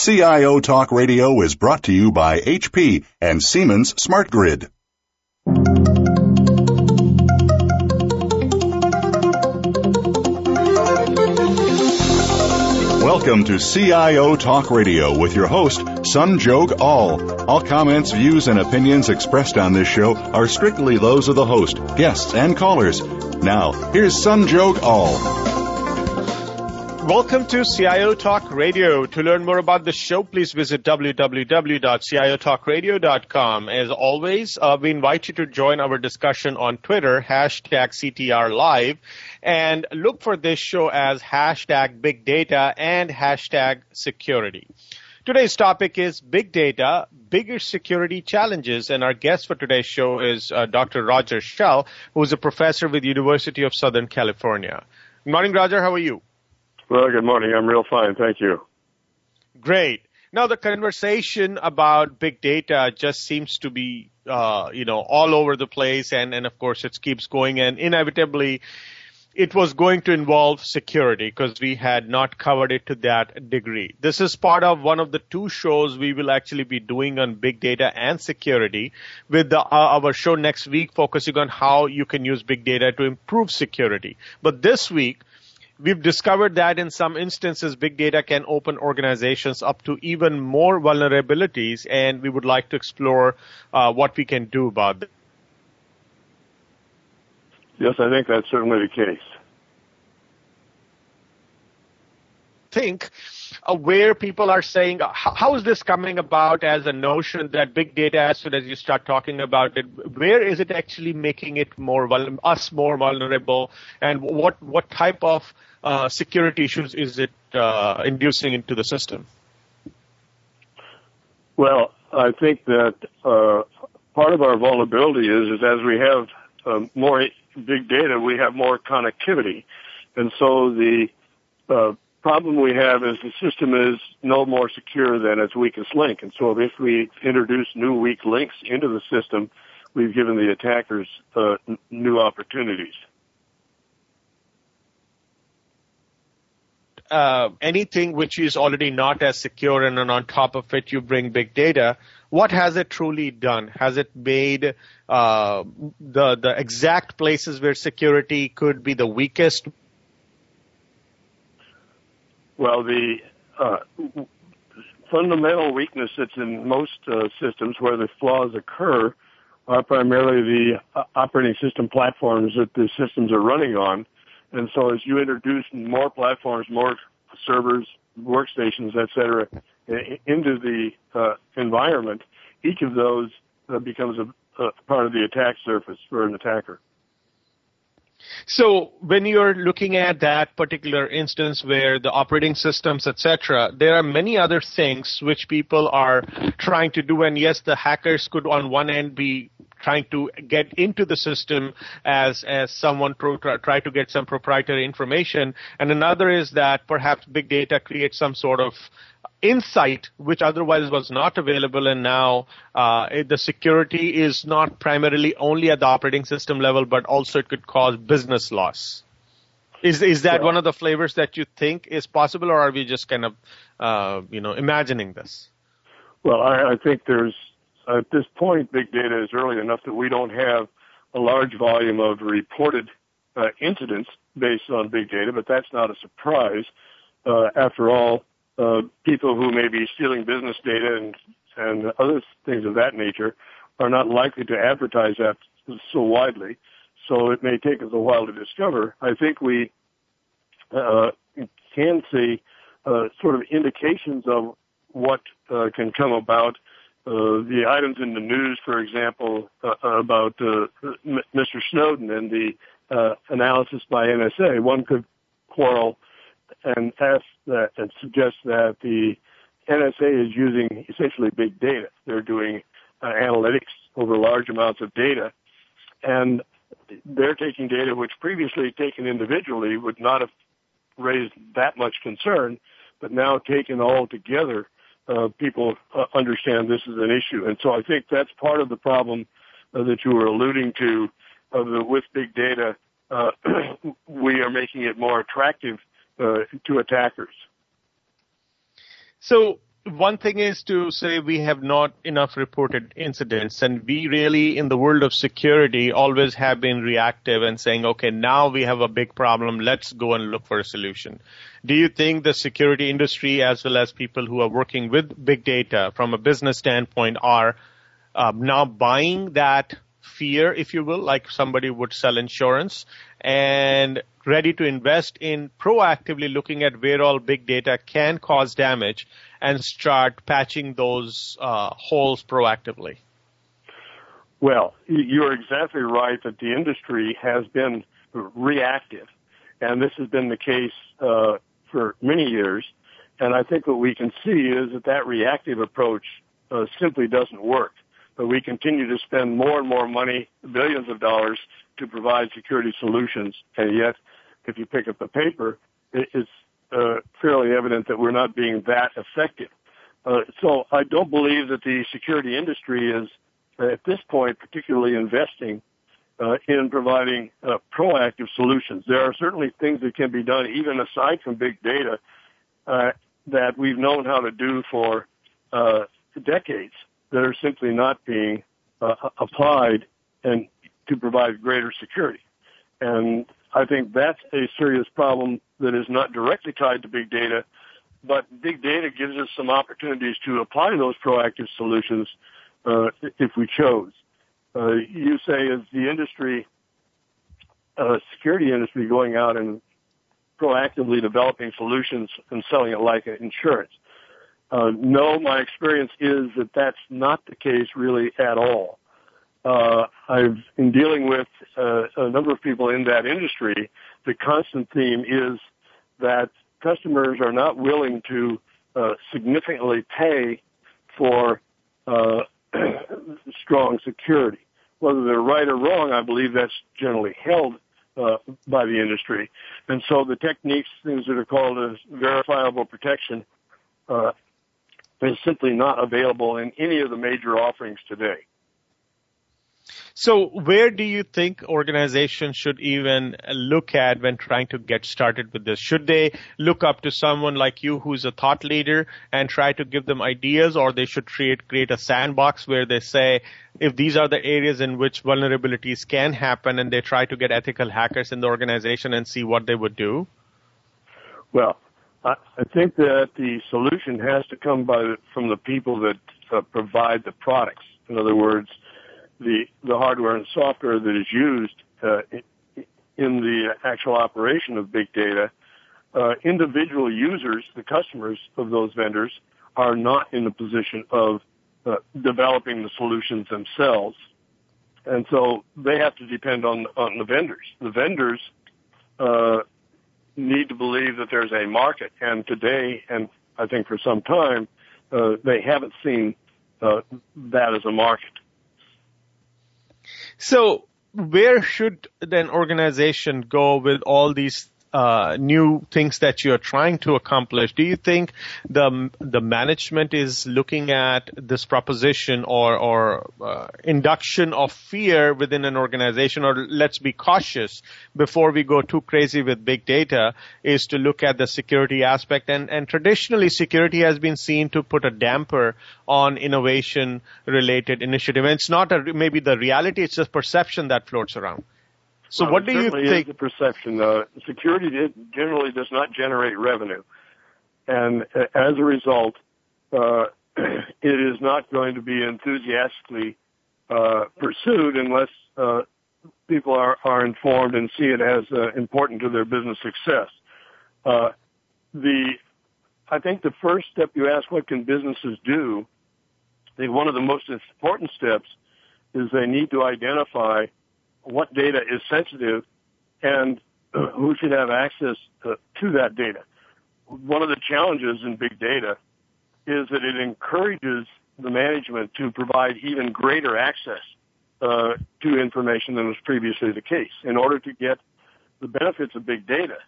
CIO Talk Radio is brought to you by HP and Siemens Smart Grid. Welcome to CIO Talk Radio with your host, Sanjog Aul. All comments, views, and opinions expressed on this show are strictly those of the host, guests, and callers. Now, here's Sanjog Aul. Welcome to CIO Talk Radio. To learn more about the show, please visit www.ciotalkradio.com. As always, uh, we invite you to join our discussion on Twitter, hashtag CTR Live, and look for this show as hashtag big data and hashtag security. Today's topic is big data, bigger security challenges, and our guest for today's show is uh, Dr. Roger Schell, who is a professor with the University of Southern California. Good morning, Roger. How are you? Well, good morning. I'm real fine. Thank you. Great. Now, the conversation about big data just seems to be, uh, you know, all over the place, and, and of course, it keeps going, and inevitably, it was going to involve security because we had not covered it to that degree. This is part of one of the two shows we will actually be doing on big data and security with the, uh, our show next week focusing on how you can use big data to improve security. But this week, We've discovered that in some instances, big data can open organizations up to even more vulnerabilities, and we would like to explore uh, what we can do about that. Yes, I think that's certainly the case. Think uh, where people are saying, uh, how is this coming about as a notion that big data, as soon as you start talking about it, where is it actually making it more us more vulnerable, and what what type of uh, security issues is it uh, inducing into the system? Well, I think that uh, part of our vulnerability is, is as we have um, more big data, we have more connectivity. And so the uh, problem we have is the system is no more secure than its weakest link. And so if we introduce new weak links into the system, we've given the attackers uh, n- new opportunities. uh, anything which is already not as secure and on top of it you bring big data, what has it truly done? Has it made uh, the the exact places where security could be the weakest? Well, the uh, fundamental weakness that's in most uh, systems where the flaws occur are primarily the uh, operating system platforms that the systems are running on and so as you introduce more platforms, more servers, workstations, et cetera, into the uh, environment, each of those uh, becomes a, a part of the attack surface for an attacker. So when you're looking at that particular instance where the operating systems, etc., there are many other things which people are trying to do. And yes, the hackers could on one end be trying to get into the system as as someone pro- try to get some proprietary information, and another is that perhaps big data creates some sort of insight which otherwise was not available. And now uh, the security is not primarily only at the operating system level but also it could cause business loss. Is is that well, one of the flavors that you think is possible or are we just kind of uh, you know imagining this? Well I, I think there's at this point, big data is early enough that we don't have a large volume of reported uh, incidents based on big data, but that's not a surprise. Uh, after all, uh, people who may be stealing business data and and other things of that nature are not likely to advertise that so widely. So it may take us a while to discover. I think we uh, can see uh, sort of indications of what uh, can come about uh, the items in the news, for example, uh, about uh, Mr. Snowden and the uh, analysis by NSA, one could quarrel and ask that and suggest that the NSA is using essentially big data. They're doing uh, analytics over large amounts of data, and they're taking data which previously taken individually would not have raised that much concern, but now taken all together uh, people uh, understand this is an issue. And so I think that's part of the problem uh, that you were alluding to uh, the, with big data. Uh, we are making it more attractive to attackers. So one thing is to say we have not enough reported incidents, and we really, in the world of security, always have been reactive and saying, okay, now we have a big problem, let's go and look for a solution. Do you think the security industry, as well as people who are working with big data from a business standpoint, are uh, now buying that fear, if you will, like somebody would sell insurance, and ready to invest in proactively looking at where all big data can cause damage and start patching those uh, holes proactively? Well, you're exactly right that the industry has been reactive, and this has been the case uh, for many years. And I think what we can see is that that reactive approach uh, simply doesn't work. But we continue to spend more and more money, billions of dollars, to provide security solutions, and yet, if you pick up the paper, it's uh, fairly evident that we're not being that effective. Uh, so I don't believe that the security industry is, uh, at this point, particularly investing uh, in providing uh, proactive solutions. There are certainly things that can be done, even aside from big data, uh, that we've known how to do for decades that are simply not being applied and to provide greater security. And I think that's a serious problem that is not directly tied to big data, but big data gives us some opportunities to apply those proactive solutions uh, if we chose. Uh, you say is the industry, uh, security industry, going out and proactively developing solutions and selling it like insurance. Uh, no, my experience is that that's not the case really at all uh, I've in dealing with uh, a number of people in that industry. The constant theme is that customers are not willing to uh, significantly pay for uh, strong security. Whether they're right or wrong, I believe that's generally held uh, by the industry. And so the techniques, things that are called as verifiable protection, uh, is simply not available in any of the major offerings today. So where do you think organizations should even look at when trying to get started with this? Should they look up to someone like you who's a thought leader and try to give them ideas or they should create, create a sandbox where they say, if these are the areas in which vulnerabilities can happen and they try to get ethical hackers in the organization and see what they would do? Well, I think that the solution has to come by from the people that uh, provide the products. In other words, the the hardware and software that is used uh, in the actual operation of big data, uh, individual users, the customers of those vendors, are not in the position of uh, developing the solutions themselves, and so they have to depend on on the vendors. The vendors uh, need to believe that there's a market, and today, and I think for some time, uh, they haven't seen uh, that as a market. So where should then organization go with all these uh, new things that you're trying to accomplish, do you think the the management is looking at this proposition or or uh, induction of fear within an organization, or let's be cautious before we go too crazy with big data, is to look at the security aspect and and traditionally security has been seen to put a damper on innovation related initiative. And it's not a, maybe the reality; it's just perception that floats around. So well, what do you think? The perception. Uh, security generally does not generate revenue, and uh, as a result, uh, it is not going to be enthusiastically uh, pursued unless uh, people are, are informed and see it as uh, important to their business success. the I think the first step you ask, what can businesses do? I think one of the most important steps is they need to identify what data is sensitive and who should have access to, to that data. One of the challenges in big data is that it encourages the management to provide even greater access uh, to information than was previously the case. In order to get the benefits of big data,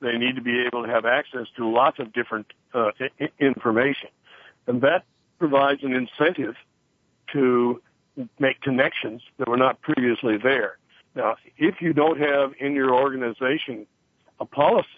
they need to be able to have access to lots of different uh, information, and that provides an incentive to make connections that were not previously there. Now, if you don't have in your organization a policy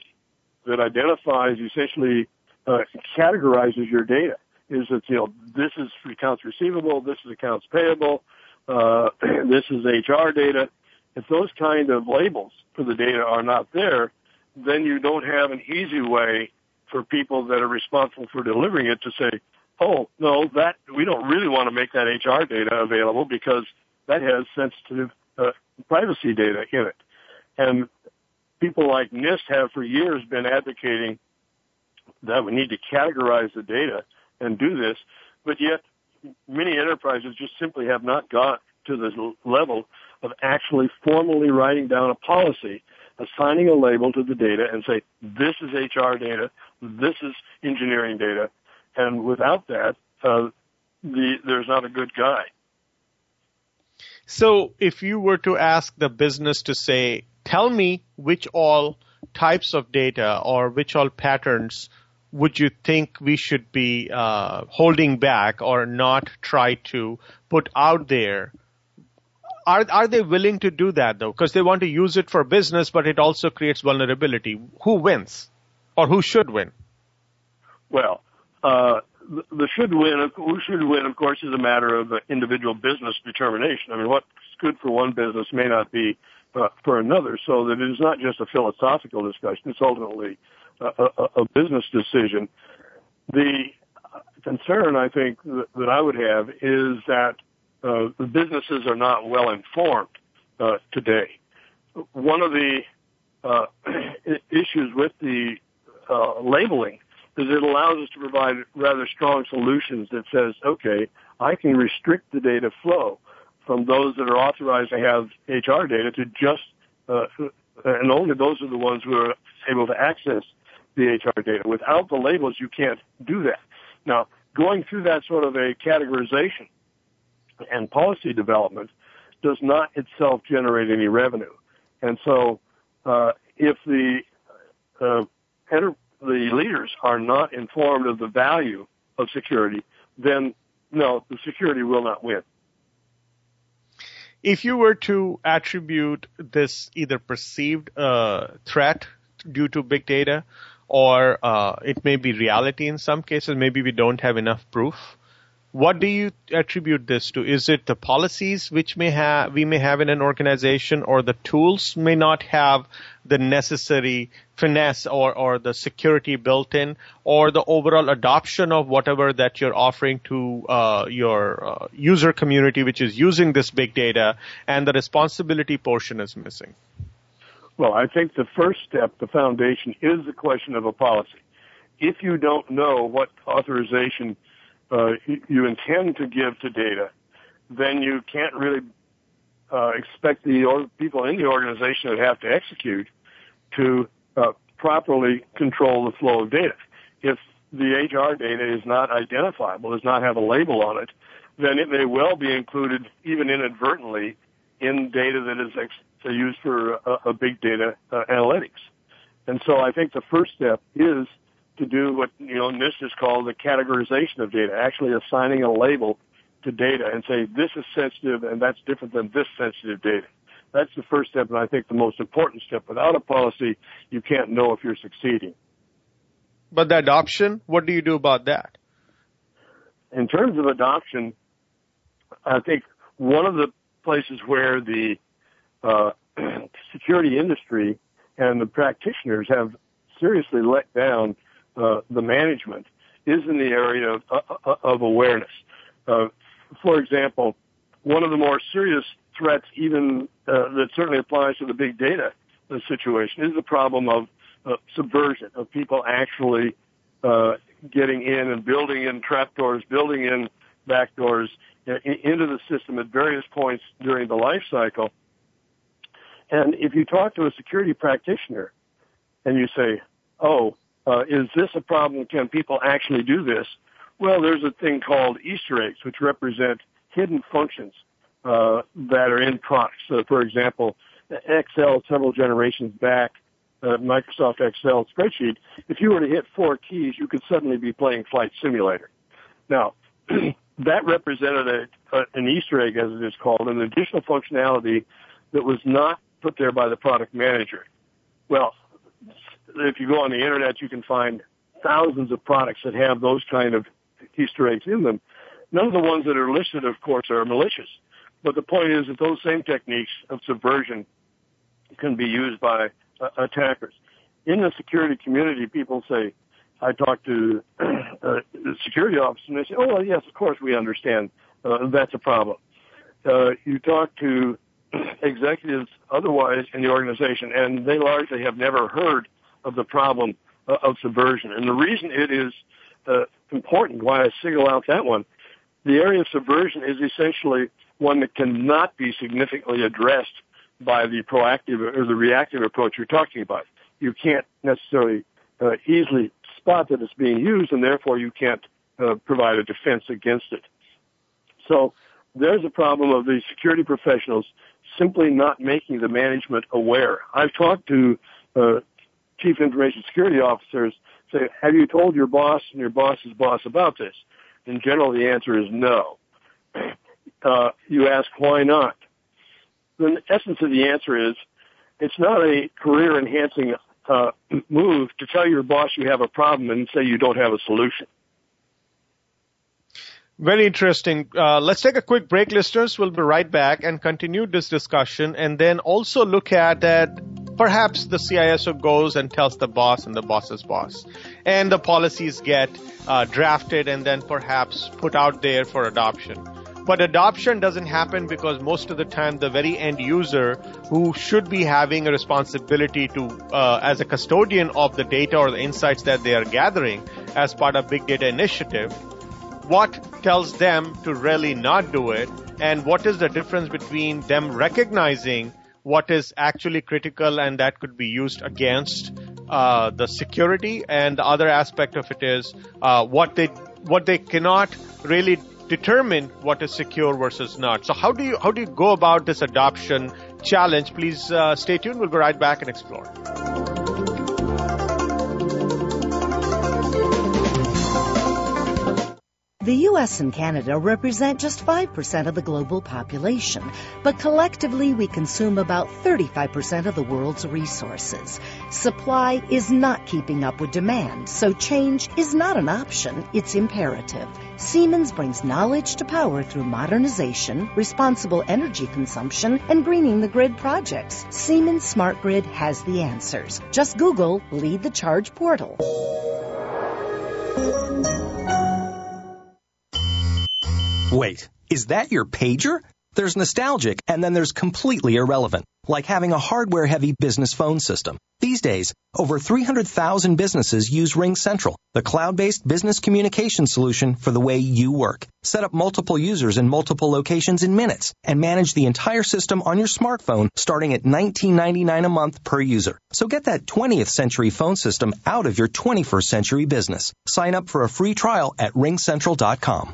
that identifies, essentially uh, categorizes your data is that you know this is accounts receivable, this is accounts payable, uh, this is HR data. If those kind of labels for the data are not there, then you don't have an easy way for people that are responsible for delivering it to say, oh, no, that, we don't really want to make that HR data available because that has sensitive uh, privacy data in it. And people like NIST have for years been advocating that we need to categorize the data and do this, but yet many enterprises just simply have not got to the level of actually formally writing down a policy, assigning a label to the data and say, this is HR data, this is engineering data, and without that, uh, the, there's not a good guide. So if you were to ask the business to say, tell me which all types of data or which all patterns would you think we should be uh, holding back or not try to put out there? Are are they willing to do that though? Because they want to use it for business, but it also creates vulnerability. Who wins, or who should win? Well, uh, the should win, who should win, of course, is a matter of individual business determination. I mean, what's good for one business may not be uh, for another, so that it is not just a philosophical discussion. It's ultimately a, a, business decision. The concern I think that, that I would have is that uh, the businesses are not well informed uh, today. One of the uh, issues with the uh, labeling is it allows us to provide rather strong solutions that says, okay, I can restrict the data flow from those that are authorized to have HR data to just, uh, and only those are the ones who are able to access the HR data. Without the labels, you can't do that. Now, going through that sort of a categorization and policy development does not itself generate any revenue. And so, uh, if the uh, enter- the leaders are not informed of the value of security, then no, the security will not win. If you were to attribute this either perceived uh, threat due to big data or uh, it may be reality in some cases. Maybe we don't have enough proof. What do you attribute this to? Is it the policies which may have we may have in an organization, or the tools may not have the necessary finesse or, or the security built in, or the overall adoption of whatever that you're offering to uh, your uh, user community, which is using this big data, and the responsibility portion is missing? Well, I think the first step, the foundation, is the question of a policy. If you don't know what authorization uh, you intend to give to data, then you can't really uh, expect the or- people in the organization that have to execute to uh, properly control the flow of data. If the HR data is not identifiable, does not have a label on it, then it may well be included, even inadvertently, in data that is ex- to use for a, a big data uh, analytics. And so I think the first step is to do what, you know, NIST is called the categorization of data, actually assigning a label to data and say this is sensitive and that's different than this sensitive data. That's the first step and I think the most important step. Without a policy, you can't know if you're succeeding. But the adoption, what do you do about that? In terms of adoption, I think one of the places where the uh, security industry and the practitioners have seriously let down uh, the management is in the area of, uh, uh of awareness. Uh, for example, one of the more serious threats, even uh, that certainly applies to the big data situation, is the problem of subversion of people actually getting in and building in trapdoors, building in backdoors into the system at various points during the life cycle and if you talk to a security practitioner and you say, oh, uh, is this a problem? Can people actually do this? Well, there's a thing called Easter eggs, which represent hidden functions uh, that are in products. So, for example, Excel several generations back, uh, Microsoft Excel spreadsheet, if you were to hit four keys, you could suddenly be playing Flight Simulator. Now, that represented a, a, an Easter egg, as it is called, an additional functionality that was not put there by the product manager. Well, if you go on the internet, you can find thousands of products that have those kind of Easter eggs in them. None of the ones that are listed, of course, are malicious. But the point is that those same techniques of subversion can be used by uh, attackers. In the security community, people say, I talk to uh, security officers and they say, oh, well, yes, of course we understand uh, that's a problem. Uh, you talk to executives otherwise in the organization and they largely have never heard of the problem uh, of subversion. And the reason it is uh, important, why I single out that one, the area of subversion is essentially one that cannot be significantly addressed by the proactive or the reactive approach you're talking about. You can't necessarily uh, easily spot that it's being used, and therefore you can't uh, provide a defense against it. So there's a problem of the security professionals simply not making the management aware. I've talked to uh, chief information security officers. Say, have you told your boss and your boss's boss about this? In general, the answer is no. Uh, you ask why not? The essence of the answer is it's not a career enhancing uh, move to tell your boss you have a problem and say you don't have a solution. Very interesting. Uh, let's take a quick break, listeners. We'll be right back and continue this discussion and then also look at that perhaps the CISO goes and tells the boss and the boss's boss. And the policies get uh, drafted and then perhaps put out there for adoption. But adoption doesn't happen because most of the time the very end user who should be having a responsibility to, uh, as a custodian of the data or the insights that they are gathering as part of big data initiative, what tells them to really not do it and what is the difference between them recognizing what is actually critical and that could be used against uh, the security and the other aspect of it is uh, what they what they cannot really determine what is secure versus not. So how do you how do you go about this adoption challenge? Please uh, stay tuned. We'll be right back and explore. The US and Canada represent just 5% of the global population, but collectively we consume about 35% of the world's resources. Supply is not keeping up with demand, so change is not an option, it's imperative. Siemens brings knowledge to power through modernization, responsible energy consumption, and greening the grid projects. Siemens Smart Grid has the answers. Just Google Lead the Charge portal. Wait, is that your pager? There's nostalgic and then there's completely irrelevant, like having a hardware heavy business phone system. These days, over 300,000 businesses use RingCentral, the cloud-based business communication solution for the way you work. Set up multiple users in multiple locations in minutes and manage the entire system on your smartphone starting at $19.99 a month per user. So get that 20th century phone system out of your 21st century business. Sign up for a free trial at ringcentral.com.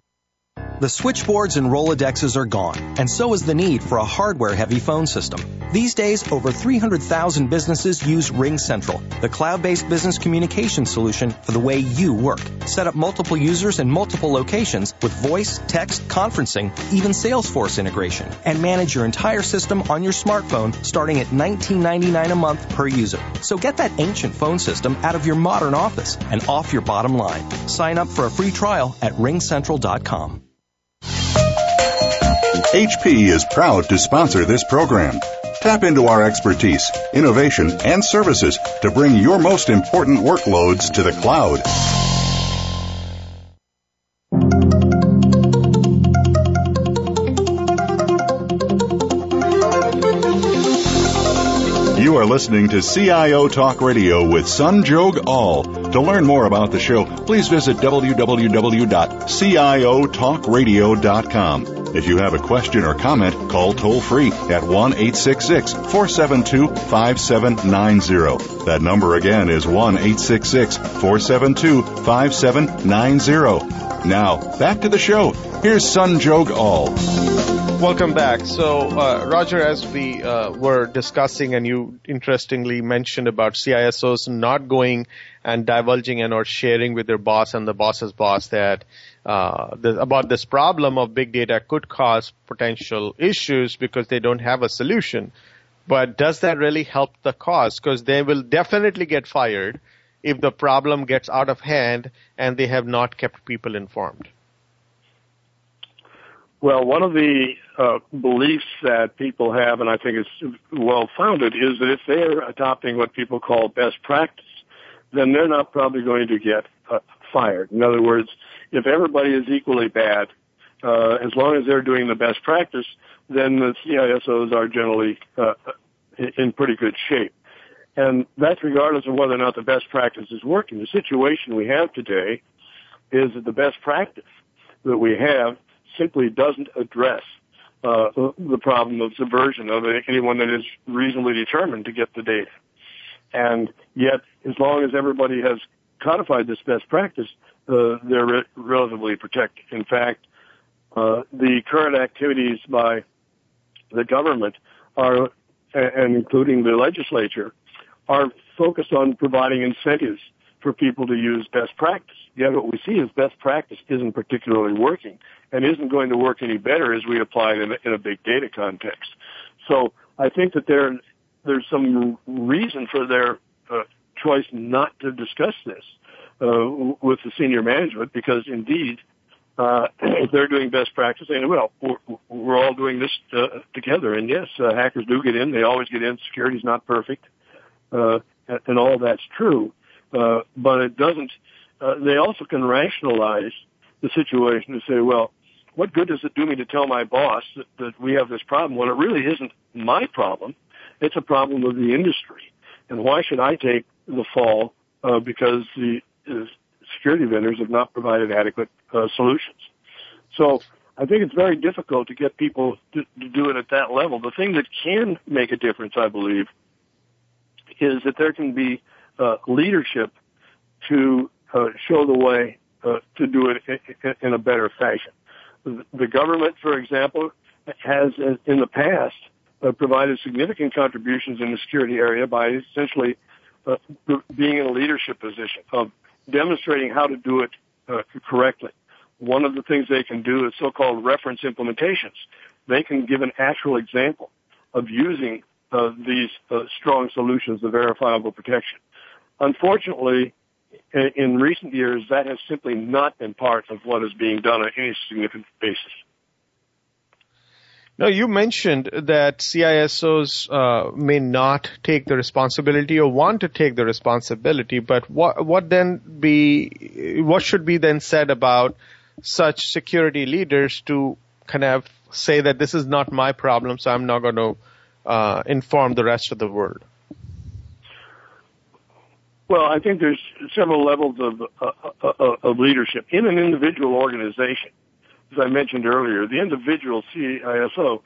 The switchboards and Rolodexes are gone, and so is the need for a hardware-heavy phone system. These days, over 300,000 businesses use RingCentral, the cloud-based business communication solution for the way you work. Set up multiple users in multiple locations with voice, text, conferencing, even Salesforce integration, and manage your entire system on your smartphone starting at $19.99 a month per user. So get that ancient phone system out of your modern office and off your bottom line. Sign up for a free trial at ringcentral.com. HP is proud to sponsor this program. Tap into our expertise, innovation, and services to bring your most important workloads to the cloud. You are listening to CIO Talk Radio with Sanjog Aul. To learn more about the show, please visit www.ciotalkradio.com. If you have a question or comment, call toll free at 1 866 472 5790. That number again is 1 866 472 5790. Now, back to the show. Here's Sanjog Aul. Welcome back. So, uh, Roger, as we uh, were discussing, and you interestingly mentioned about CISOs not going and divulging and or sharing with their boss and the boss's boss that uh, the, about this problem of big data could cause potential issues because they don't have a solution. But does that really help the cause? Because they will definitely get fired if the problem gets out of hand and they have not kept people informed? Well, one of the uh, beliefs that people have, and I think it's well founded, is that if they're adopting what people call best practice, then they're not probably going to get uh, fired. In other words, if everybody is equally bad, uh, as long as they're doing the best practice, then the CISOs are generally uh, in pretty good shape. And that's regardless of whether or not the best practice is working. The situation we have today is that the best practice that we have simply doesn't address uh, the problem of subversion of anyone that is reasonably determined to get the data. And yet, as long as everybody has codified this best practice, uh, they're re- relatively protected. In fact, uh, the current activities by the government are, and including the legislature, are focused on providing incentives for people to use best practice. Yet what we see is best practice isn't particularly working and isn't going to work any better as we apply it in a, in a big data context. So I think that there, there's some reason for their uh, choice not to discuss this uh, with the senior management because indeed uh, they're doing best practice. And well, we're, we're all doing this uh, together. And yes, uh, hackers do get in. They always get in. Security's not perfect, uh, and all that's true. Uh, but it doesn't. Uh, they also can rationalize the situation and say, well, what good does it do me to tell my boss that, that we have this problem when it really isn't my problem? It's a problem of the industry. And why should I take the fall uh, because the uh, security vendors have not provided adequate uh, solutions? So I think it's very difficult to get people to, to do it at that level. The thing that can make a difference, I believe, is that there can be uh, leadership to uh, show the way uh, to do it in, in a better fashion. The government, for example, has in the past uh, provided significant contributions in the security area by essentially uh, being in a leadership position of demonstrating how to do it uh, correctly. One of the things they can do is so-called reference implementations. They can give an actual example of using uh, these uh, strong solutions of verifiable protection. Unfortunately, in recent years, that has simply not been part of what is being done on any significant basis. Now, you mentioned that CISOs uh, may not take the responsibility or want to take the responsibility, but what, what then be, what should be then said about such security leaders to kind of say that this is not my problem, so I'm not going to uh, inform the rest of the world? Well, I think there's several levels of, uh, uh, of leadership in an individual organization as I mentioned earlier, the individual CISO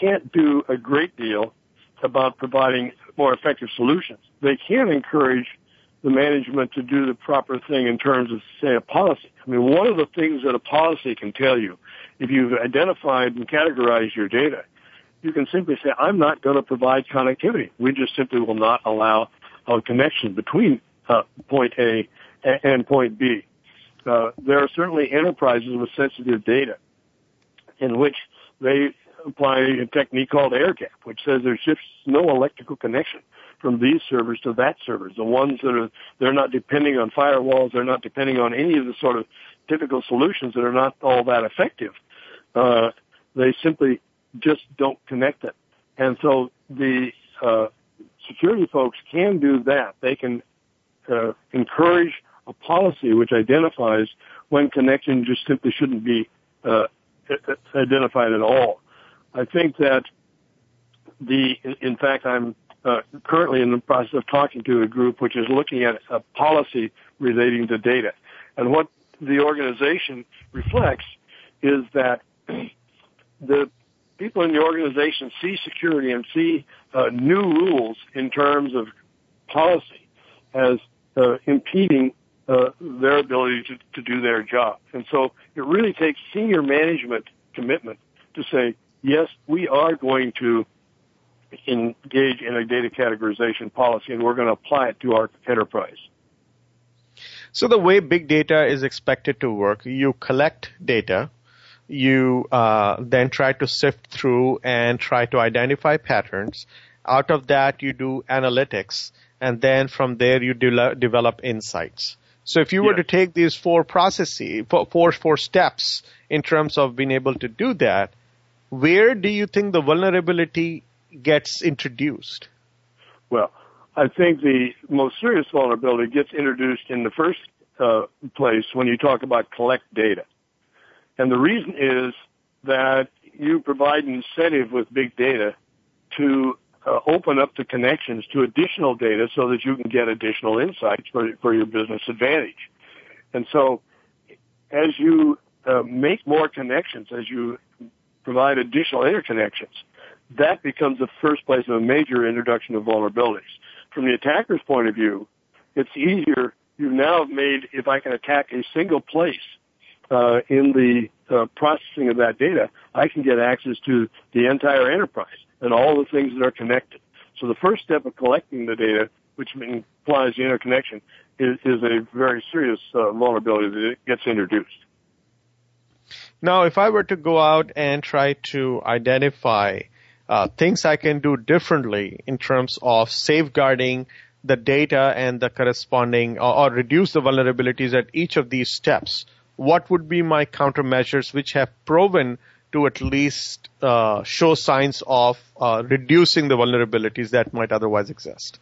can't do a great deal about providing more effective solutions. They can encourage the management to do the proper thing in terms of, say, a policy. I mean, one of the things that a policy can tell you, if you've identified and categorized your data, you can simply say, I'm not going to provide connectivity. We just simply will not allow a connection between uh, point A and point B. Uh, there are certainly enterprises with sensitive data in which they apply a technique called air gap, which says there's just no electrical connection from these servers to that server. The ones that are, they're not depending on firewalls, they're not depending on any of the sort of typical solutions that are not all that effective. Uh, they simply just don't connect it. And so the, uh, security folks can do that. They can, uh, encourage a policy which identifies when connection just simply shouldn't be uh, identified at all. I think that the, in fact, I'm uh, currently in the process of talking to a group which is looking at a policy relating to data. And what the organization reflects is that the people in the organization see security and see uh, new rules in terms of policy as uh, impeding uh, their ability to, to do their job. And so it really takes senior management commitment to say, yes, we are going to engage in a data categorization policy and we're going to apply it to our enterprise. So the way big data is expected to work, you collect data, you uh, then try to sift through and try to identify patterns. Out of that, you do analytics and then from there you de- develop insights. So if you were to take these four processes, four, four steps in terms of being able to do that, where do you think the vulnerability gets introduced? Well, I think the most serious vulnerability gets introduced in the first uh, place when you talk about collect data. And the reason is that you provide incentive with big data to uh, open up the connections to additional data so that you can get additional insights for, for your business advantage. And so as you uh, make more connections, as you provide additional interconnections, that becomes the first place of a major introduction of vulnerabilities. From the attacker's point of view, it's easier. You now have made, if I can attack a single place uh, in the uh, processing of that data, I can get access to the entire enterprise and all the things that are connected. So the first step of collecting the data, which implies the interconnection, is, is a very serious uh, vulnerability that gets introduced. Now, if I were to go out and try to identify uh, things I can do differently in terms of safeguarding the data and the corresponding or, or reduce the vulnerabilities at each of these steps, what would be my countermeasures which have proven to at least uh, show signs of uh, reducing the vulnerabilities that might otherwise exist?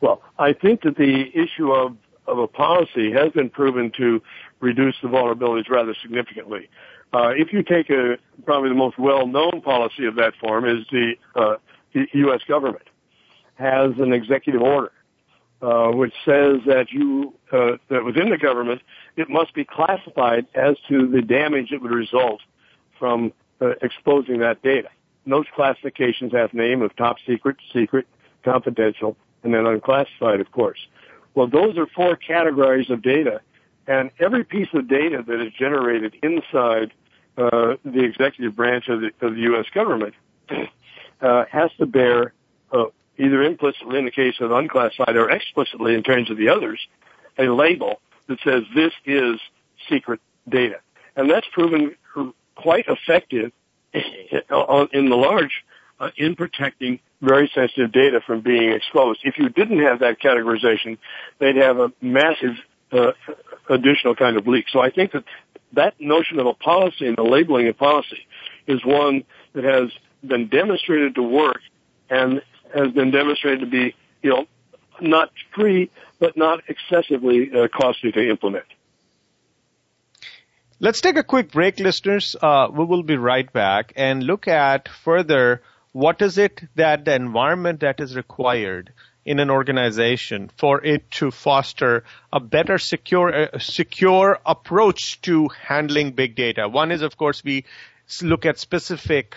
Well, I think that the issue of, of a policy has been proven to reduce the vulnerabilities rather significantly. Uh, if you take a, probably the most well-known policy of that form is the, uh, the U.S. government has an executive order uh, which says that you uh, that within the government it must be classified as to the damage that would result from uh, exposing that data. And those classifications have name of top secret, secret, confidential, and then unclassified, of course. Well, those are four categories of data, and every piece of data that is generated inside uh, the executive branch of the, of the U.S. government uh, has to bear uh, either implicitly in the case of unclassified or explicitly in terms of the others a label that says this is secret data, and that's proven quite effective in the large uh, in protecting very sensitive data from being exposed. If you didn't have that categorization, they'd have a massive uh, additional kind of leak. So I think that that notion of a policy and the labeling of policy is one that has been demonstrated to work and has been demonstrated to be, you know, not free, but not excessively uh, costly to implement. Let's take a quick break, listeners. Uh, we will be right back and look at further what is it that the environment that is required in an organization for it to foster a better secure uh, secure approach to handling big data. One is, of course, we look at specific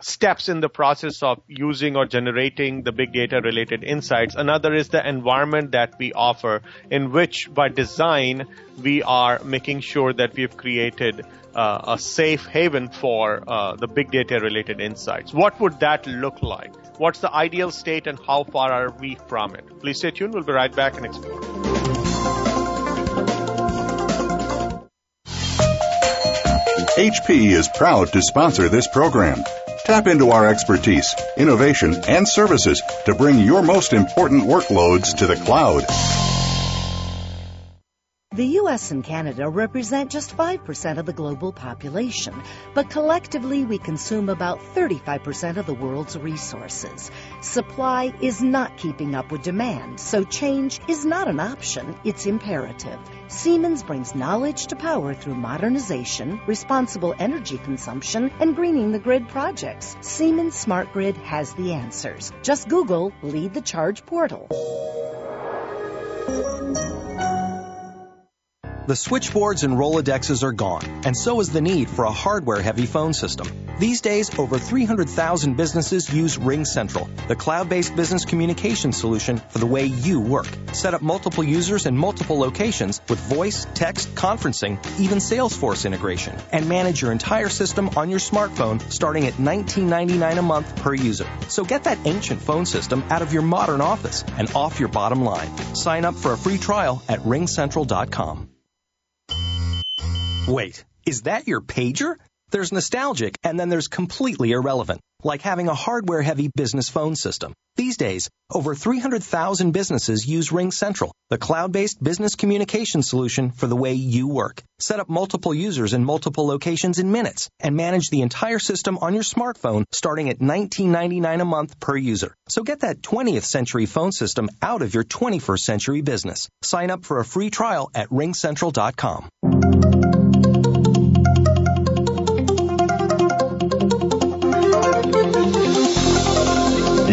steps in the process of using or generating the big data related insights. Another is the environment that we offer, in which by design we are making sure that we've created uh, a safe haven for uh, the big data related insights. What would that look like? What's the ideal state and how far are we from it? Please stay tuned. We'll be right back and explore. HP is proud to sponsor this program. Tap into our expertise, innovation, and services to bring your most important workloads to the cloud. The US and Canada represent just 5% of the global population, but collectively we consume about 35% of the world's resources. Supply is not keeping up with demand, so change is not an option, it's imperative. Siemens brings knowledge to power through modernization, responsible energy consumption, and greening the grid projects. Siemens Smart Grid has the answers. Just Google Lead the Charge portal. The switchboards and Rolodexes are gone, and so is the need for a hardware heavy phone system. These days, over 300,000 businesses use RingCentral, the cloud based business communication solution for the way you work. Set up multiple users in multiple locations with voice, text, conferencing, even Salesforce integration, and manage your entire system on your smartphone starting at $19.99 a month per user. So get that ancient phone system out of your modern office and off your bottom line. Sign up for a free trial at ringcentral.com. Wait, is that your pager? There's nostalgic and then there's completely irrelevant, like having a hardware heavy business phone system. These days, over 300,000 businesses use RingCentral, the cloud based business communication solution for the way you work. Set up multiple users in multiple locations in minutes and manage the entire system on your smartphone starting at $19.99 a month per user. So get that 20th century phone system out of your 21st century business. Sign up for a free trial at ringcentral.com.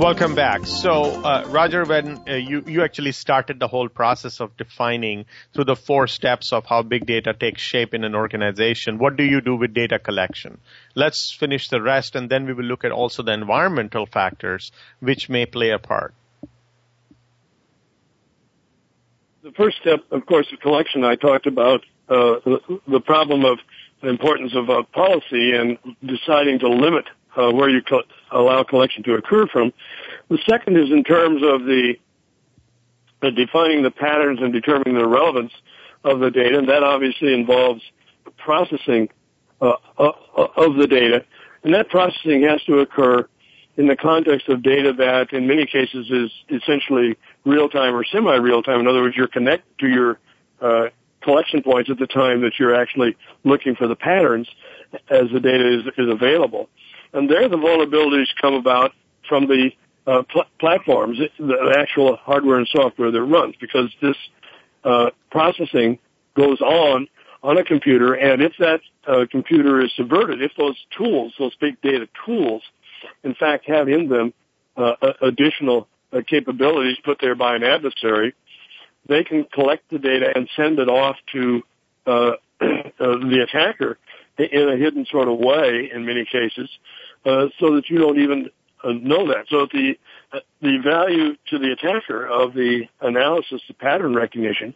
Welcome back. So, uh, Roger, when uh, you you actually started the whole process of defining through the four steps of how big data takes shape in an organization, what do you do with data collection? Let's finish the rest, and then we will look at also the environmental factors which may play a part. The first step, of course, of collection. I talked about uh, the, problem of the importance of uh, policy and deciding to limit uh, where you co- allow collection to occur from. The second is in terms of the uh, defining the patterns and determining the relevance of the data, and that obviously involves processing uh, uh, of the data, and that processing has to occur in the context of data that, in many cases, is essentially real time or semi real time. In other words, you're connected to your uh, collection points at the time that you're actually looking for the patterns as the data is, is available. And there the vulnerabilities come about from the uh, pl- platforms, the actual hardware and software that runs, because this uh, processing goes on on a computer, and if that uh, computer is subverted, if those tools, those big data tools, in fact have in them uh, additional uh, capabilities put there by an adversary, they can collect the data and send it off to uh, the attacker in a hidden sort of way in many cases, uh, so that you don't even uh, know that. So the uh, the value to the attacker of the analysis, the pattern recognition,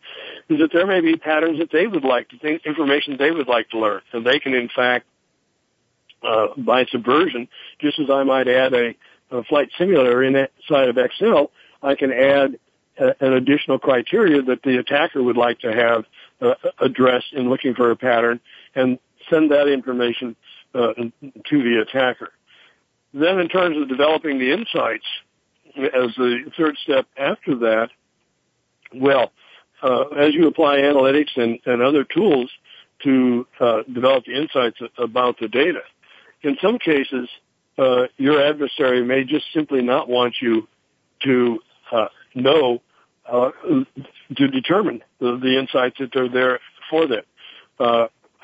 is that there may be patterns that they would like to think, information they would like to learn, and they can in fact, uh, by subversion, just as I might add a, a flight simulator inside of Excel, I can add a, an additional criteria that the attacker would like to have uh, addressed in looking for a pattern, and send that information uh, to the attacker. Then in terms of developing the insights, as the third step after that, well, uh, as you apply analytics and, and other tools to uh, develop the insights about the data, in some cases, uh, your adversary may just simply not want you to uh, know uh, to determine the, the, insights that are there for them.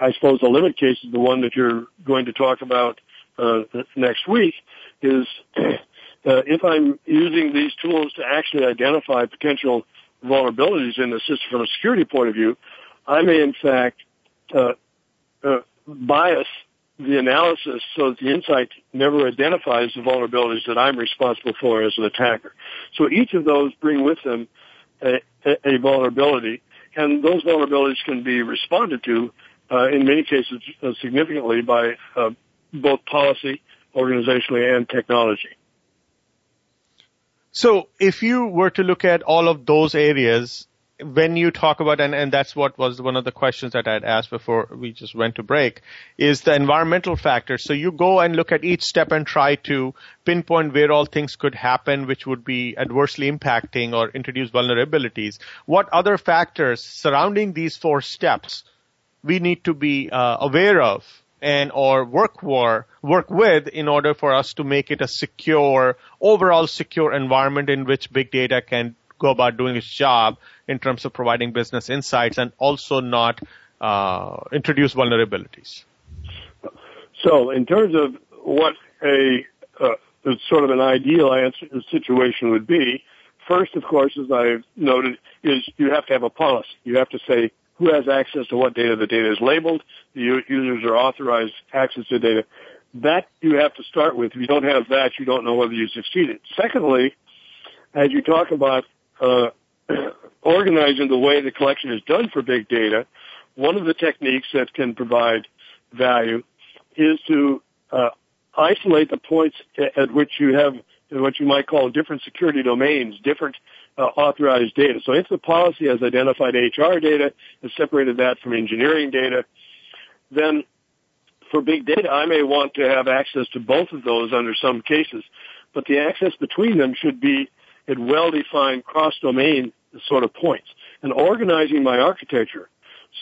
I suppose the limit case is the one that you're going to talk about uh, next week. Is uh, if I'm using these tools to actually identify potential vulnerabilities in the system from a security point of view, I may in fact uh, uh bias the analysis so that the insight never identifies the vulnerabilities that I'm responsible for as an attacker. So each of those bring with them a, a vulnerability, and those vulnerabilities can be responded to uh, in many cases uh, significantly by uh, both policy, organizationally, and technology. So if you were to look at all of those areas, when you talk about, and, and that's what was one of the questions that I had asked before we just went to break, is the environmental factor. So you go and look at each step and try to pinpoint where all things could happen which would be adversely impacting or introduce vulnerabilities. What other factors surrounding these four steps we need to be uh, aware of and or work for work with in order for us to make it a secure overall secure environment in which big data can go about doing its job in terms of providing business insights and also not uh, introduce vulnerabilities. So, in terms of what a uh, sort of an ideal answer situation would be, first, of course, as I've noted, is you have to have a policy. You have to say who has access to what data. The data is labeled. The users are authorized access to data. that you have to start with. If you don't have that, you don't know whether you succeeded. Secondly, as you talk about uh, organizing the way the collection is done for big data, one of the techniques that can provide value is to uh, isolate the points at which you have what you might call different security domains, different uh, authorized data. So if the policy has identified HR data and separated that from engineering data, then for big data, I may want to have access to both of those under some cases, but the access between them should be at well-defined cross-domain sort of points. And organizing my architecture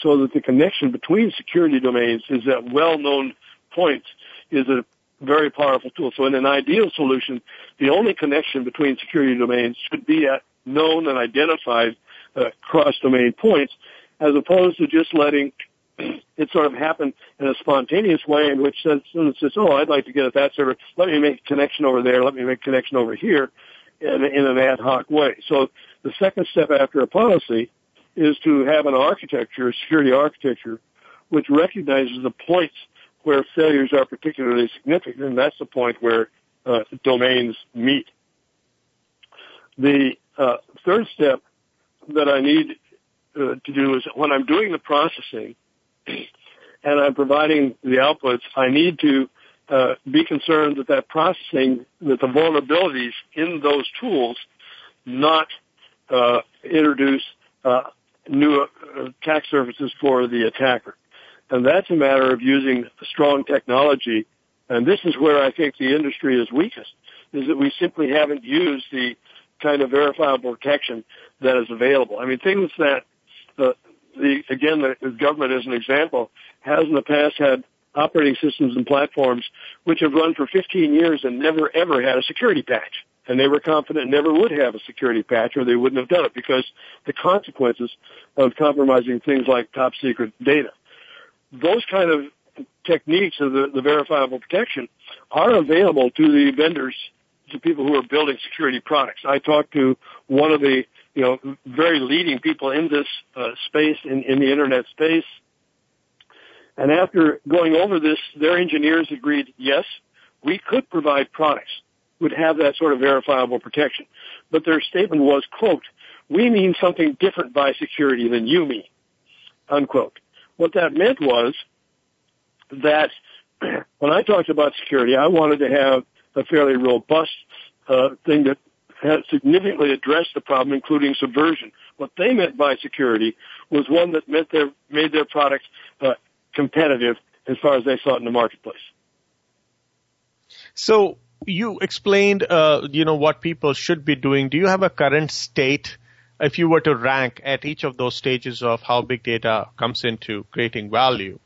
so that the connection between security domains is at well-known points is a very powerful tool. So in an ideal solution, the only connection between security domains should be at known and identified uh, cross-domain points, as opposed to just letting it sort of happen in a spontaneous way in which says, says, oh, I'd like to get at that server. Let me make a connection over there. Let me make a connection over here in, in an ad hoc way. So the second step after a policy is to have an architecture, a security architecture, which recognizes the points where failures are particularly significant, and that's the point where uh, domains meet. The uh, third step that I need uh, to do is when I'm doing the processing and I'm providing the outputs, I need to uh, be concerned that that processing, that the vulnerabilities in those tools not uh, introduce uh, new attack surfaces for the attacker. And that's a matter of using strong technology. And this is where I think the industry is weakest, is that we simply haven't used the kind of verifiable protection that is available. I mean, things that the, the again, the government as an example has in the past had operating systems and platforms which have run for 15 years and never ever had a security patch. And they were confident never would have a security patch or they wouldn't have done it because the consequences of compromising things like top secret data those kind of techniques of the, the verifiable protection are available to the vendors, to people who are building security products. I talked to one of the, you know, very leading people in this uh, space, in, in the internet space. And after going over this, their engineers agreed, yes, we could provide products would have that sort of verifiable protection. But their statement was, quote, we mean something different by security than you mean, unquote. What that meant was that when I talked about security, I wanted to have a fairly robust uh, thing that had significantly addressed the problem, including subversion. What they meant by security was one that meant their, made their product uh, competitive as far as they saw it in the marketplace. So you explained, uh, you know, what people should be doing. Do you have a current state if you were to rank at each of those stages of how big data comes into creating value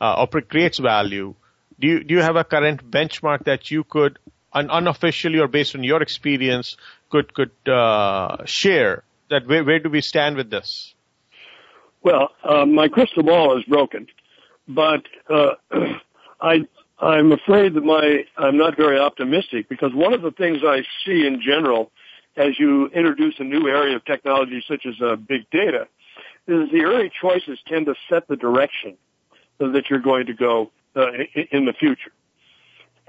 uh, or creates value, do you, do you have a current benchmark that you could un- unofficially or based on your experience could could uh, share that where, where do we stand with this? Well, uh, my crystal ball is broken, but uh, I I'm afraid that my I'm not very optimistic because one of the things I see in general as you introduce a new area of technology such as uh, big data is the early choices tend to set the direction that you're going to go uh, in the future.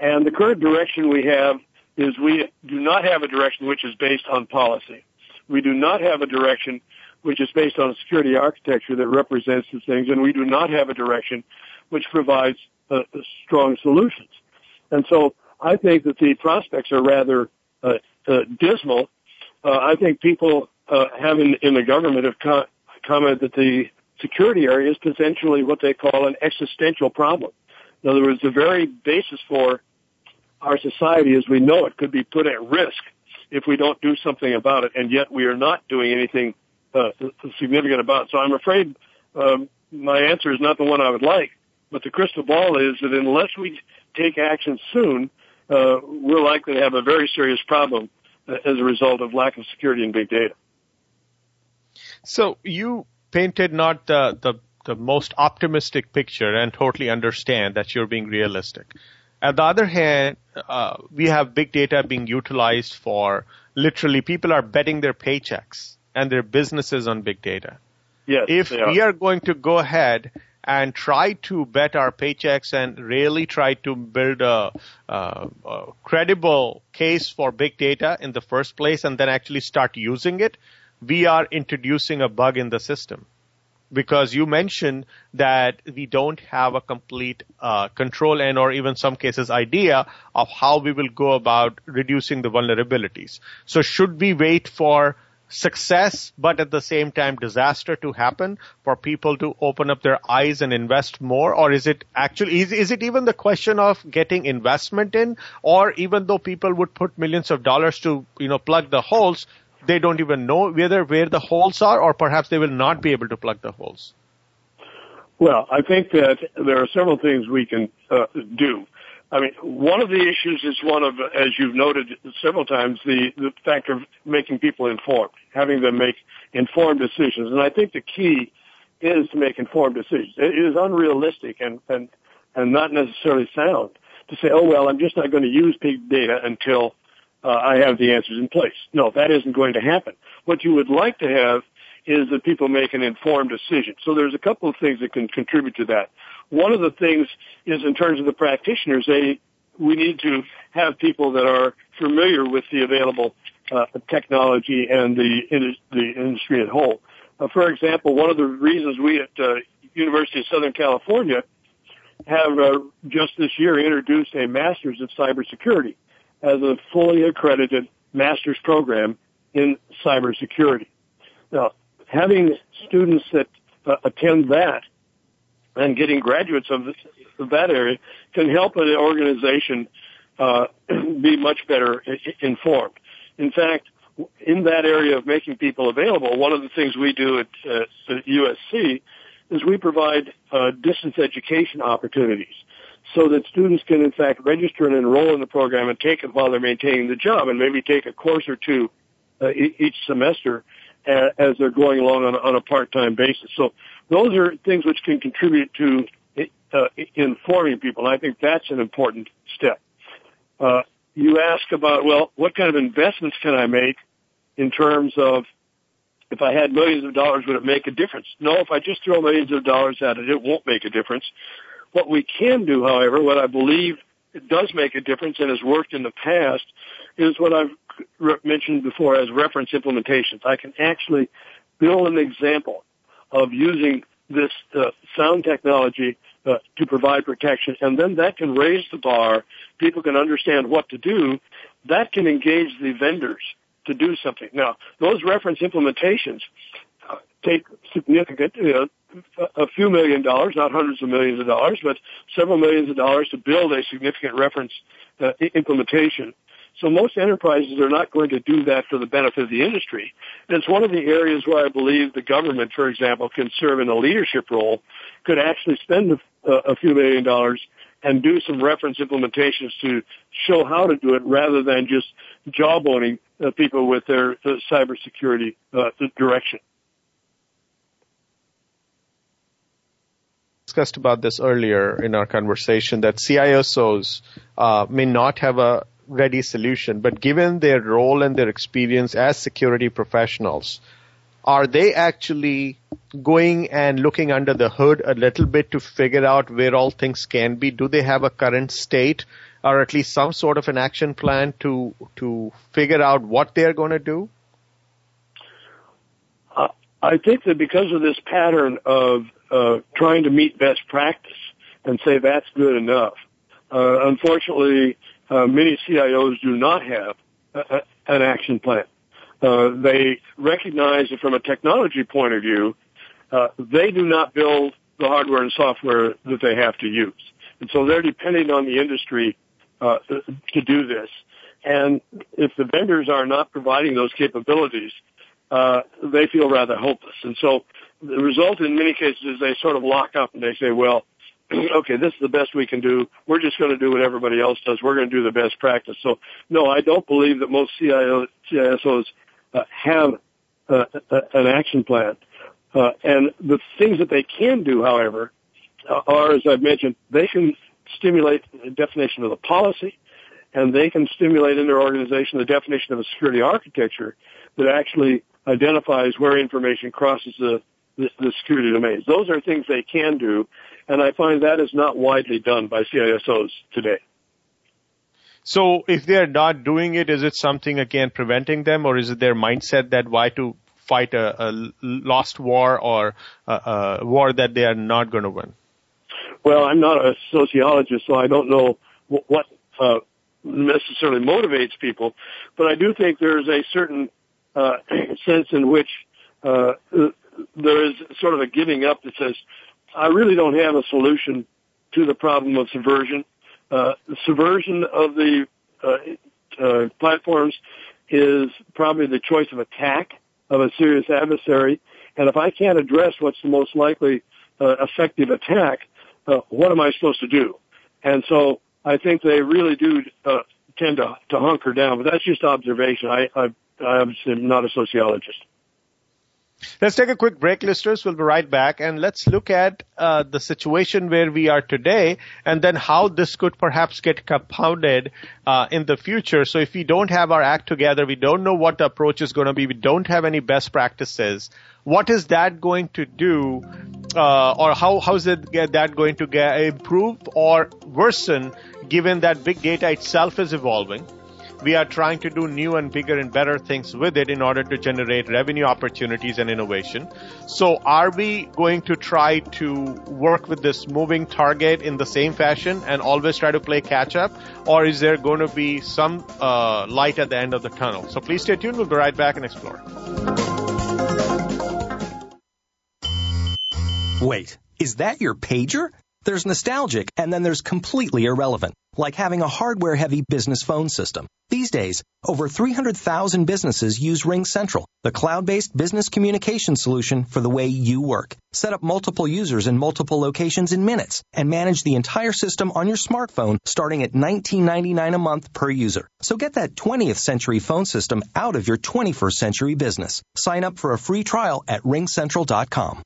And the current direction we have is we do not have a direction which is based on policy. We do not have a direction which is based on a security architecture that represents the things, and we do not have a direction which provides uh, strong solutions. And so I think that the prospects are rather uh, uh, dismal. Uh, I think people uh, have in, in the government have co- commented that the security area is potentially what they call an existential problem. In other words, the very basis for our society as we know it could be put at risk if we don't do something about it, and yet we are not doing anything uh, significant about it. So I'm afraid um, my answer is not the one I would like, but the crystal ball is that unless we take action soon, uh, we're likely to have a very serious problem uh, as a result of lack of security in big data. So you painted not the, the, the most optimistic picture and totally understand that you're being realistic. On the other hand, uh, we have big data being utilized for literally people are betting their paychecks and their businesses on big data. Yes, if are. we are going to go ahead and try to bet our paychecks and really try to build a, a, a, credible case for big data in the first place and then actually start using it, we are introducing a bug in the system. Because you mentioned that we don't have a complete uh, control and or even some cases idea of how we will go about reducing the vulnerabilities. So should we wait for success, but at the same time disaster to happen for people to open up their eyes and invest more? Or is it actually, is, is it even the question of getting investment in? Or even though people would put millions of dollars to, you know, plug the holes, they don't even know whether where the holes are, or perhaps they will not be able to plug the holes? Well, I think that there are several things we can uh, do. I mean, one of the issues is one of, as you've noted several times, the, the factor of making people informed, having them make informed decisions. And I think the key is to make informed decisions. It is unrealistic and, and, and not necessarily sound to say, oh, well, I'm just not going to use big data until uh, I have the answers in place. No, that isn't going to happen. What you would like to have is that people make an informed decision. So there's a couple of things that can contribute to that. One of the things is in terms of the practitioners, they, we need to have people that are familiar with the available uh, technology and the, the industry at whole. Uh, for example, one of the reasons we at uh, University of Southern California have uh, just this year introduced a Masters of Cybersecurity as a fully accredited master's program in cybersecurity. Now, having students that uh, attend that and getting graduates of, this, of that area can help an organization uh, be much better informed. In fact, in that area of making people available, one of the things we do at, uh, at USC is we provide uh, distance education opportunities so that students can in fact register and enroll in the program and take it while they're maintaining the job and maybe take a course or two uh, each semester as they're going along on, on a part-time basis. So those are things which can contribute to uh, informing people. And I think that's an important step. Uh, you ask about, well, what kind of investments can I make in terms of if I had millions of dollars, would it make a difference? No, if I just throw millions of dollars at it, it won't make a difference. What we can do, however, what I believe does make a difference and has worked in the past is what I've re- mentioned before as reference implementations. I can actually build an example of using this uh, sound technology uh, to provide protection, and then that can raise the bar. People can understand what to do. That can engage the vendors to do something. Now, those reference implementations uh, take significant, know, a few million dollars, not hundreds of millions of dollars, but several millions of dollars to build a significant reference uh, implementation. So most enterprises are not going to do that for the benefit of the industry. And it's one of the areas where I believe the government, for example, can serve in a leadership role, could actually spend a, a few million dollars and do some reference implementations to show how to do it rather than just jawboning uh, people with their uh, cybersecurity uh, direction. Discussed about this earlier in our conversation that CISOs uh, may not have a ready solution, but given their role and their experience as security professionals, are they actually going and looking under the hood a little bit to figure out where all things can be? Do they have a current state or at least some sort of an action plan to to figure out what they're going to do? Uh, I think that because of this pattern of uh, trying to meet best practice and say that's good enough, uh, unfortunately, uh, many CIOs do not have a, a, an action plan. Uh, they recognize that from a technology point of view, uh, they do not build the hardware and software that they have to use. And so they're depending on the industry uh, to do this. And if the vendors are not providing those capabilities, uh, they feel rather hopeless. And so the result in many cases is they sort of lock up and they say, well, okay, this is the best we can do. We're just going to do what everybody else does. We're going to do the best practice. So, no, I don't believe that most CIO, CISOs uh, have uh, an action plan. Uh, and the things that they can do, however, uh, are, as I've mentioned, they can stimulate the definition of the policy, and they can stimulate in their organization the definition of a security architecture that actually identifies where information crosses the the, the security domains. Those are things they can do, and I find that is not widely done by CISOs today. So if they're not doing it, is it something again preventing them, or is it their mindset that why to fight a, a lost war or a, a war that they are not going to win? Well, I'm not a sociologist, so I don't know what, what uh, necessarily motivates people, but I do think there is a certain uh, sense in which uh, there is sort of a giving up that says, I really don't have a solution to the problem of subversion. Uh, the subversion of the uh, uh, platforms is probably the choice of attack of a serious adversary. And if I can't address what's the most likely uh, effective attack, uh, what am I supposed to do? And so I think they really do uh, tend to, to hunker down, but that's just observation. I, I, I'm not a sociologist. Let's take a quick break, listeners. We'll be right back and let's look at uh, the situation where we are today and then how this could perhaps get compounded uh, in the future. So if we don't have our act together, we don't know what the approach is going to be, we don't have any best practices, what is that going to do uh, or how, how is it that going to get improve or worsen given that big data itself is evolving? We are trying to do new and bigger and better things with it in order to generate revenue opportunities and innovation. So are we going to try to work with this moving target in the same fashion and always try to play catch up? Or is there going to be some uh, light at the end of the tunnel? So please stay tuned. We'll be right back and explore. Wait, is that your pager? There's nostalgic and then there's completely irrelevant, like having a hardware heavy business phone system. These days, over 300,000 businesses use RingCentral, the cloud-based business communication solution for the way you work. Set up multiple users in multiple locations in minutes and manage the entire system on your smartphone starting at $19.99 a month per user. So get that 20th century phone system out of your 21st century business. Sign up for a free trial at ringcentral.com.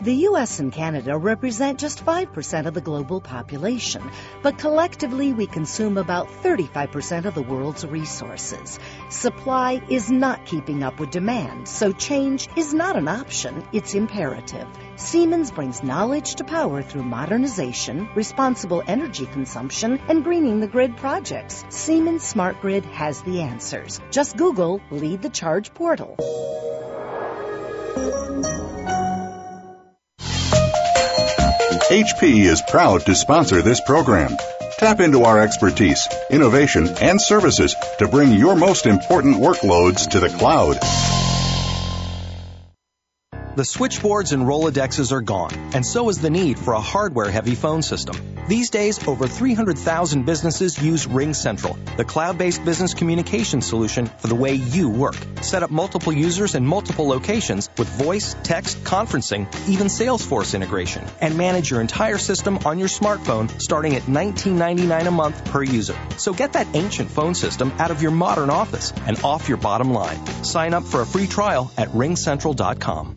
The US and Canada represent just 5% of the global population, but collectively we consume about 35% of the world's resources. Supply is not keeping up with demand, so change is not an option, it's imperative. Siemens brings knowledge to power through modernization, responsible energy consumption, and greening the grid projects. Siemens Smart Grid has the answers. Just Google Lead the Charge portal. HP is proud to sponsor this program. Tap into our expertise, innovation, and services to bring your most important workloads to the cloud. The switchboards and Rolodexes are gone, and so is the need for a hardware-heavy phone system. These days, over 300,000 businesses use RingCentral, the cloud-based business communication solution for the way you work. Set up multiple users in multiple locations with voice, text, conferencing, even Salesforce integration, and manage your entire system on your smartphone starting at $19.99 a month per user. So get that ancient phone system out of your modern office and off your bottom line. Sign up for a free trial at ringcentral.com.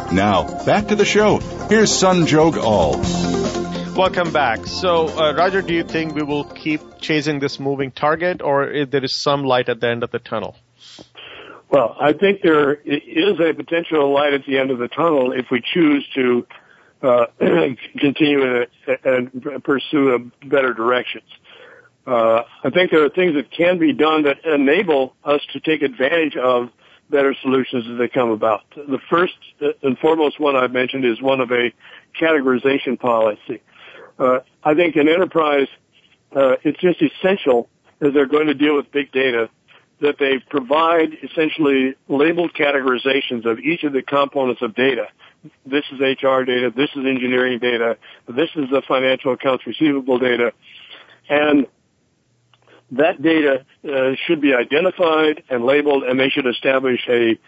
Now, back to the show. Here's Sanjog Aul. Welcome back. So, uh, Roger, do you think we will keep chasing this moving target, or if there is some light at the end of the tunnel? Well, I think there is a potential light at the end of the tunnel if we choose to uh, continue and pursue better directions. Uh, I think there are things that can be done that enable us to take advantage of better solutions as they come about. The first and foremost one I've mentioned is one of a categorization policy. Uh, I think an enterprise, uh, it's just essential as they're going to deal with big data that they provide essentially labeled categorizations of each of the components of data. This is HR data, this is engineering data, this is the financial accounts receivable data, and that data uh, should be identified and labeled, and they should establish a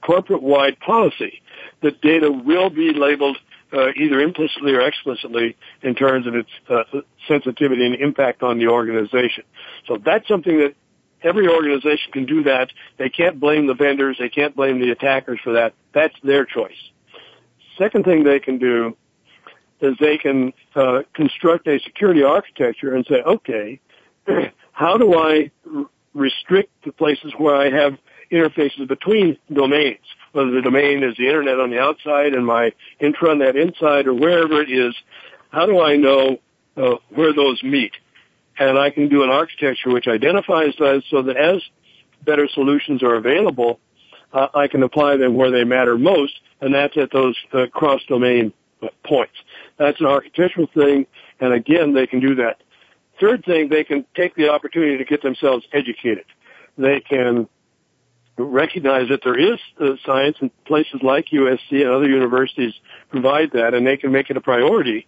corporate-wide policy that data will be labeled uh, either implicitly or explicitly in terms of its uh, sensitivity and impact on the organization. So that's something that every organization can do that. They can't blame the vendors. They can't blame the attackers for that. That's their choice. Second thing they can do is they can uh, construct a security architecture and say, okay, how do I restrict the places where I have interfaces between domains? Whether the domain is the internet on the outside and my intranet inside or wherever it is, how do I know uh, where those meet? And I can do an architecture which identifies those so that as better solutions are available, uh, I can apply them where they matter most, and that's at those uh, cross-domain points. That's an architectural thing, and again, they can do that. Third thing, they can take the opportunity to get themselves educated. They can recognize that there is uh, science and places like USC and other universities provide that, and they can make it a priority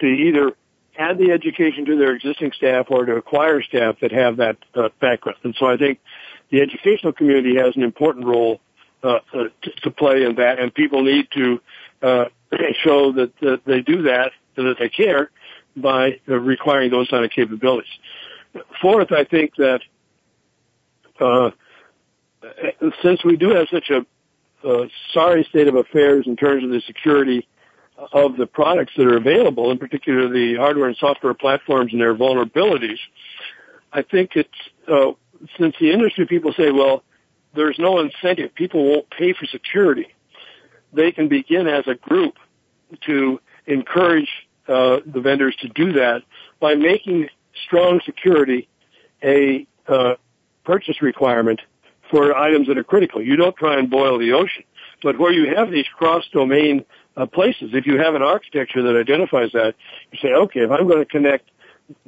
to either add the education to their existing staff or to acquire staff that have that uh, background. And so I think the educational community has an important role uh, uh, to, to, play in that, and people need to uh, show that, that, they do that that they care by uh, requiring those kind of capabilities. Fourth, I think that uh, since we do have such a, a sorry state of affairs in terms of the security of the products that are available, in particular the hardware and software platforms and their vulnerabilities, I think it's uh, since the industry people say, well, there's no incentive, people won't pay for security. They can begin as a group to encourage uh, the vendors to do that by making strong security a uh, purchase requirement for items that are critical. You don't try and boil the ocean, but where you have these cross-domain uh, places, if you have an architecture that identifies that, you say, okay, if I'm going to connect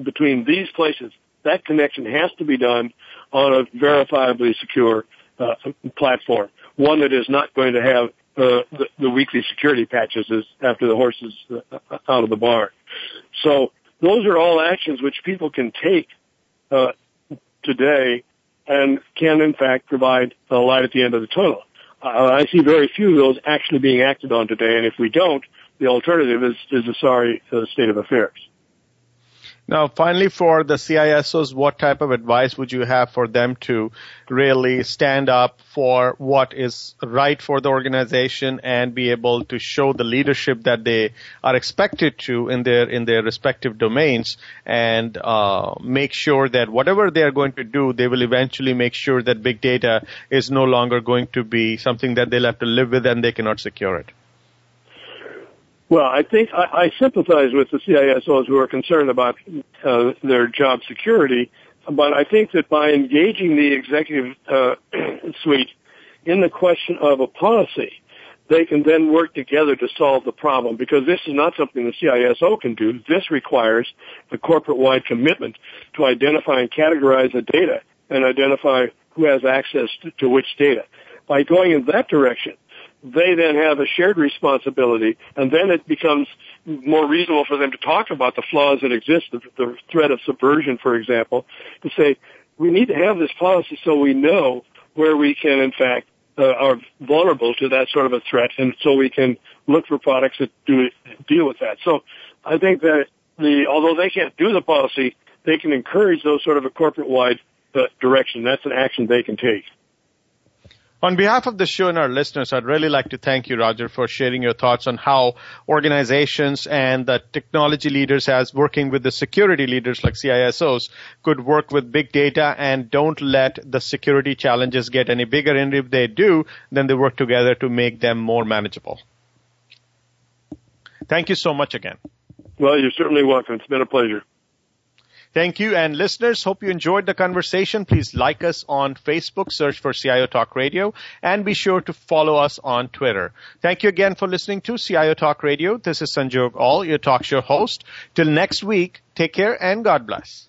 between these places, that connection has to be done on a verifiably secure uh, platform, one that is not going to have uh, the, the, weekly security patches is after the horse is uh, out of the barn. So those are all actions which people can take uh, today and can in fact provide a light at the end of the tunnel. Uh, I see very few of those actually being acted on today, and if we don't, the alternative is, is a sorry uh, state of affairs. Now, finally, for the CISOs, what type of advice would you have for them to really stand up for what is right for the organization and be able to show the leadership that they are expected to in their in their respective domains and uh, make sure that whatever they are going to do, they will eventually make sure that big data is no longer going to be something that they'll have to live with and they cannot secure it. Well, I think I, I sympathize with the CISOs who are concerned about uh, their job security, but I think that by engaging the executive uh, suite in the question of a policy, they can then work together to solve the problem because this is not something the CISO can do. This requires a corporate-wide commitment to identify and categorize the data and identify who has access to, to which data. By going in that direction, they then have a shared responsibility, and then it becomes more reasonable for them to talk about the flaws that exist, the, the threat of subversion, for example, to say, we need to have this policy so we know where we can, in fact, uh, are vulnerable to that sort of a threat, and so we can look for products that do deal with that. So I think that the although they can't do the policy, they can encourage those sort of a corporate-wide uh, direction. That's an action they can take. On behalf of the show and our listeners, I'd really like to thank you, Roger, for sharing your thoughts on how organizations and the technology leaders as working with the security leaders like CISOs could work with big data and don't let the security challenges get any bigger. And if they do, then they work together to make them more manageable. Thank you so much again. Well, you're certainly welcome. It's been a pleasure. Thank you. And listeners, hope you enjoyed the conversation. Please like us on Facebook, search for CIO Talk Radio, and be sure to follow us on Twitter. Thank you again for listening to CIO Talk Radio. This is Sanjog Aul, your talk show host. Till next week, take care and God bless.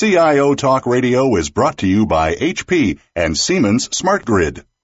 CIO Talk Radio is brought to you by HP and Siemens Smart Grid.